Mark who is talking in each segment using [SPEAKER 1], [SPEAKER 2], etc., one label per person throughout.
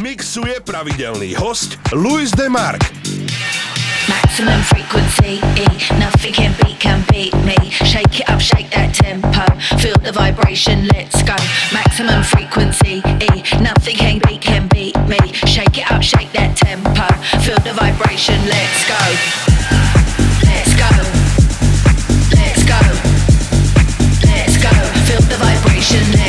[SPEAKER 1] mixuje pravidelný host Luis Demark. Maximum frequency, e, eh, nothing can beat can beat me. Shake it up, shake that tempo, feel the vibration, let's go. Maximum frequency, e, eh, nothing can beat can beat me. Shake it up, shake that tempo, feel the vibration, let's go. Let's go. Let's go. Let's go. Feel the vibration,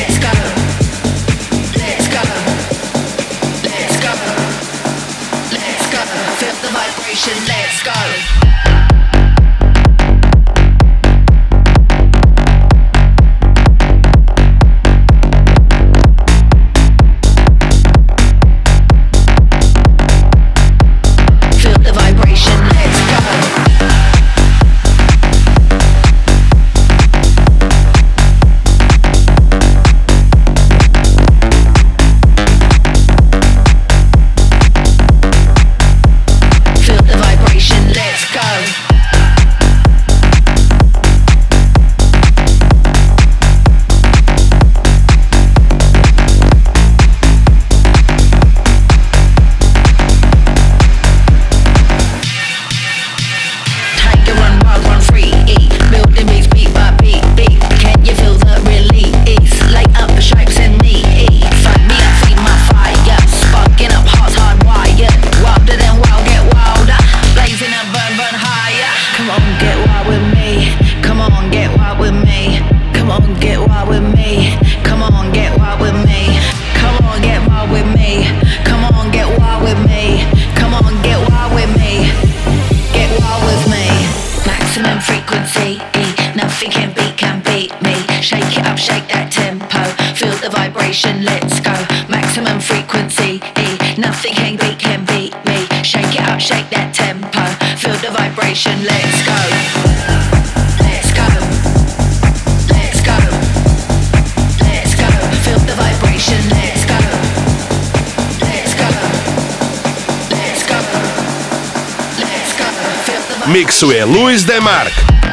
[SPEAKER 1] vibration, let's go. Maximum frequency, E. Nothing can beat, can beat me. Shake it up, shake that tempo. Feel the vibration, let's go. Let's go. Demark.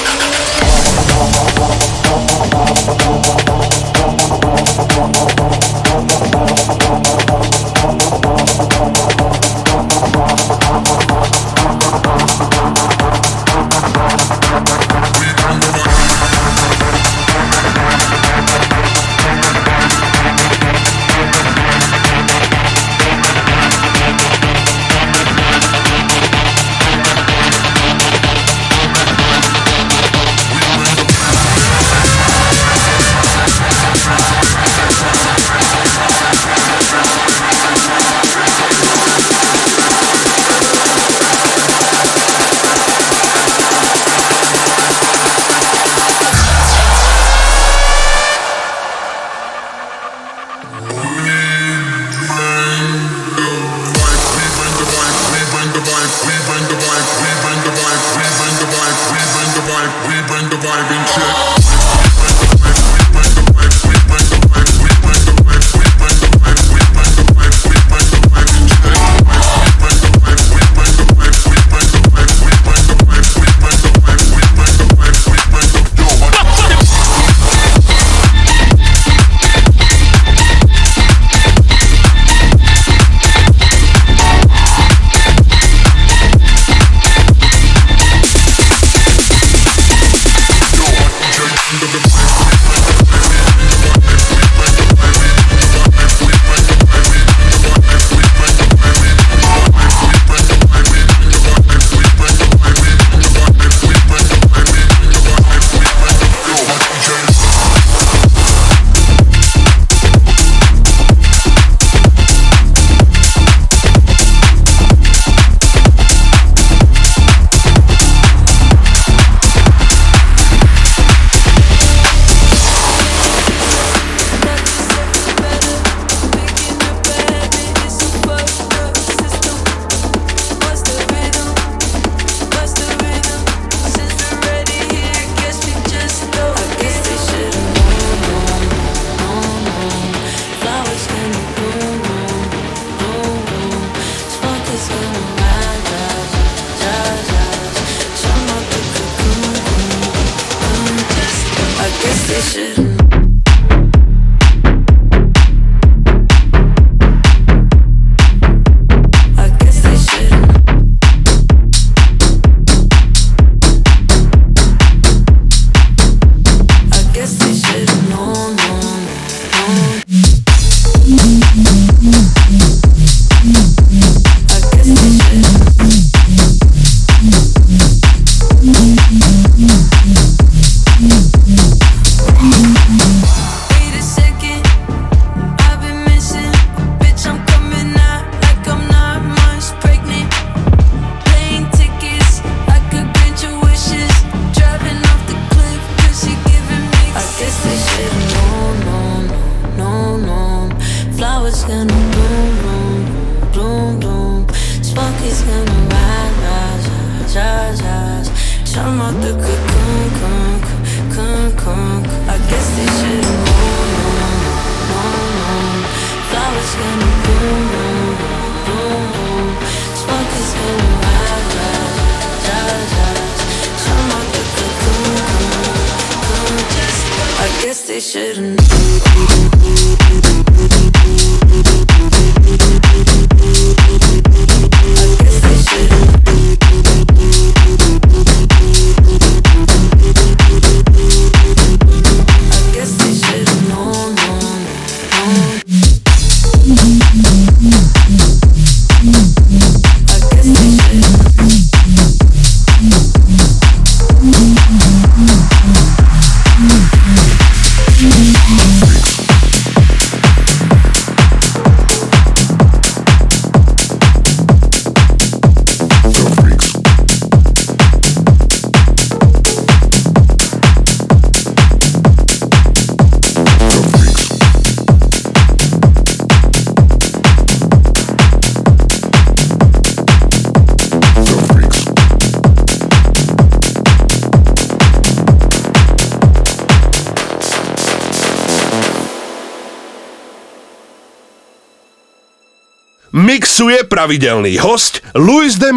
[SPEAKER 1] mixuje pravidelný host Louis de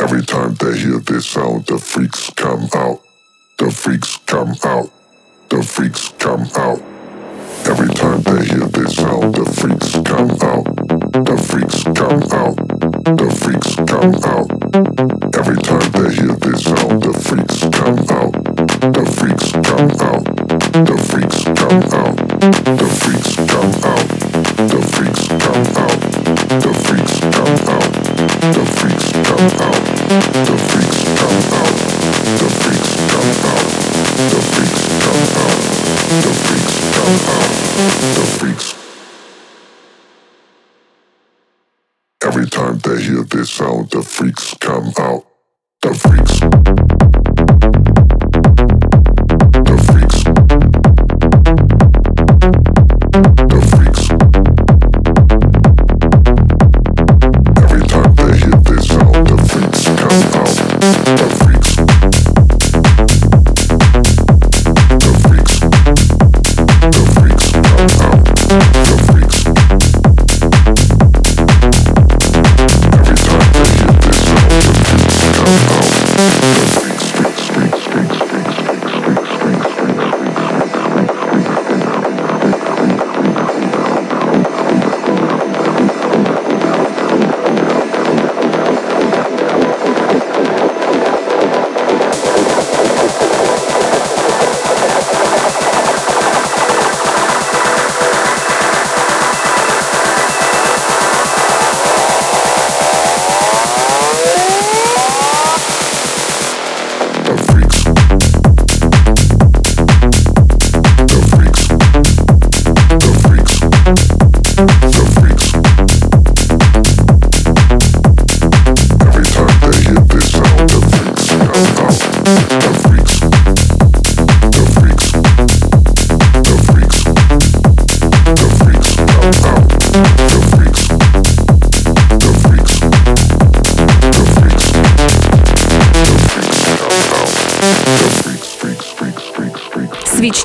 [SPEAKER 1] Every time they hear this sound, the freaks come out. The freaks come out. The freaks come out. Every time they hear this sound, the freaks come out. The freaks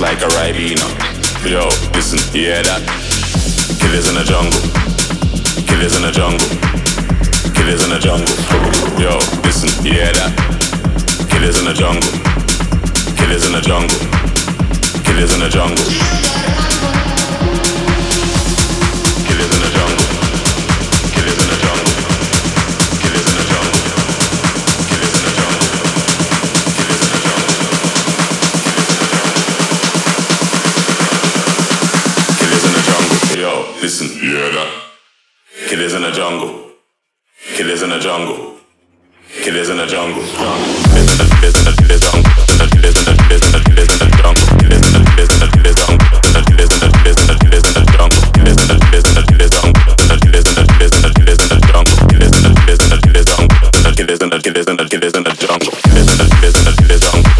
[SPEAKER 2] like a ribena. Yo, listen, you hear that? Killers in the jungle. Killers in the jungle. Killers in the jungle. Yo, listen, you hear that? Killers in the jungle. Killers in the jungle. Killers in the jungle. listen. You heard that? Killers in the jungle. Killers in the jungle. Killers in the jungle. Killers in the killers in the killers jungle. Killers in the killers in the killers in the jungle. Killers in the killers in the killers jungle. Killers in the killers in the killers in the jungle. Killers in the killers in the killers jungle. Killers in the killers in the killers in the jungle. Killers in the killers in the killers jungle. Killers in the killers in the killers in the jungle. Killers in the killers in the killers jungle.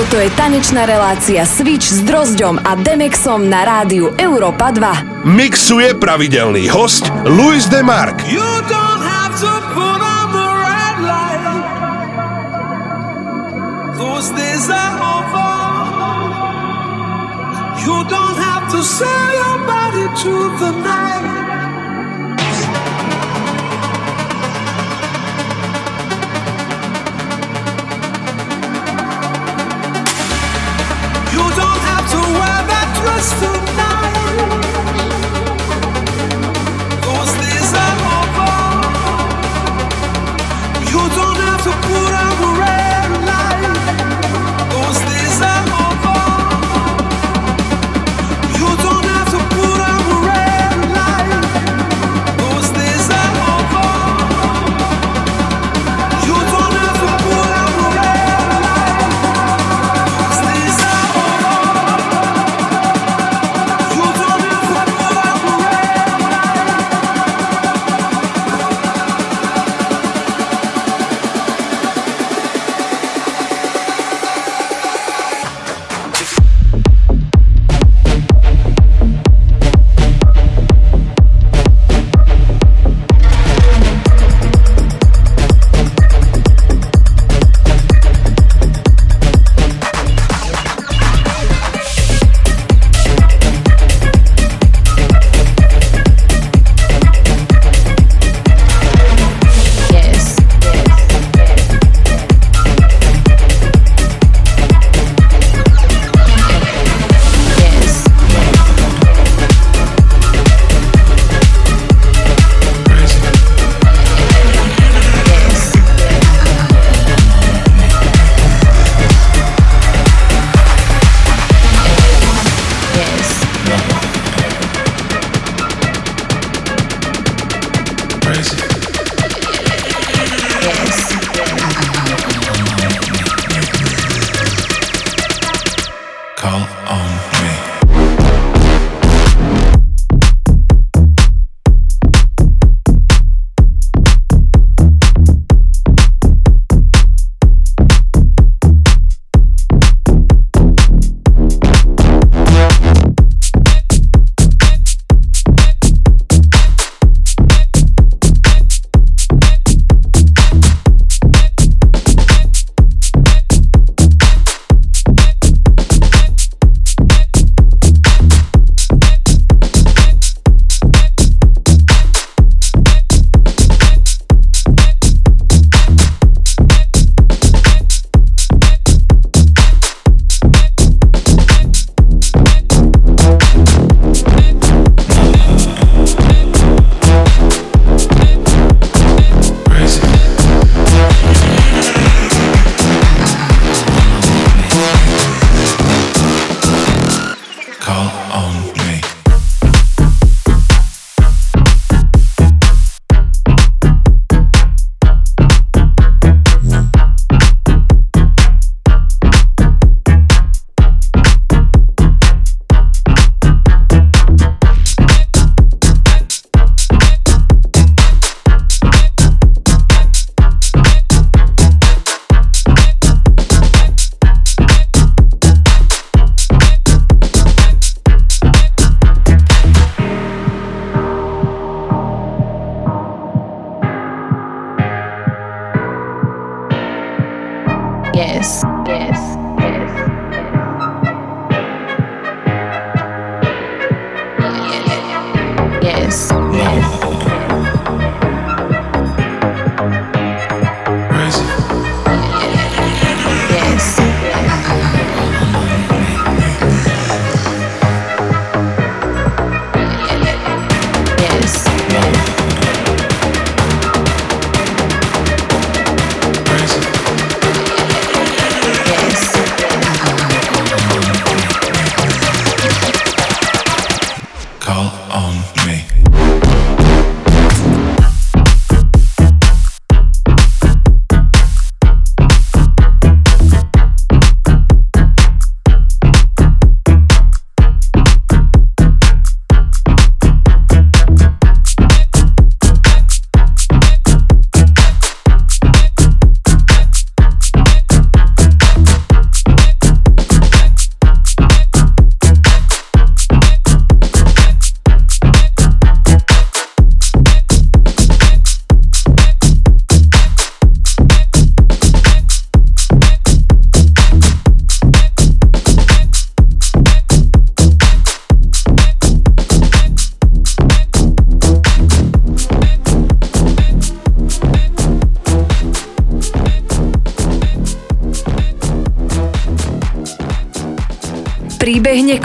[SPEAKER 3] Toto je tanečná relácia Switch s Drozďom a Demexom na rádiu Europa 2.
[SPEAKER 1] Mixuje pravidelný host Luis de Mark. You don't have to sell your body to the night. trustful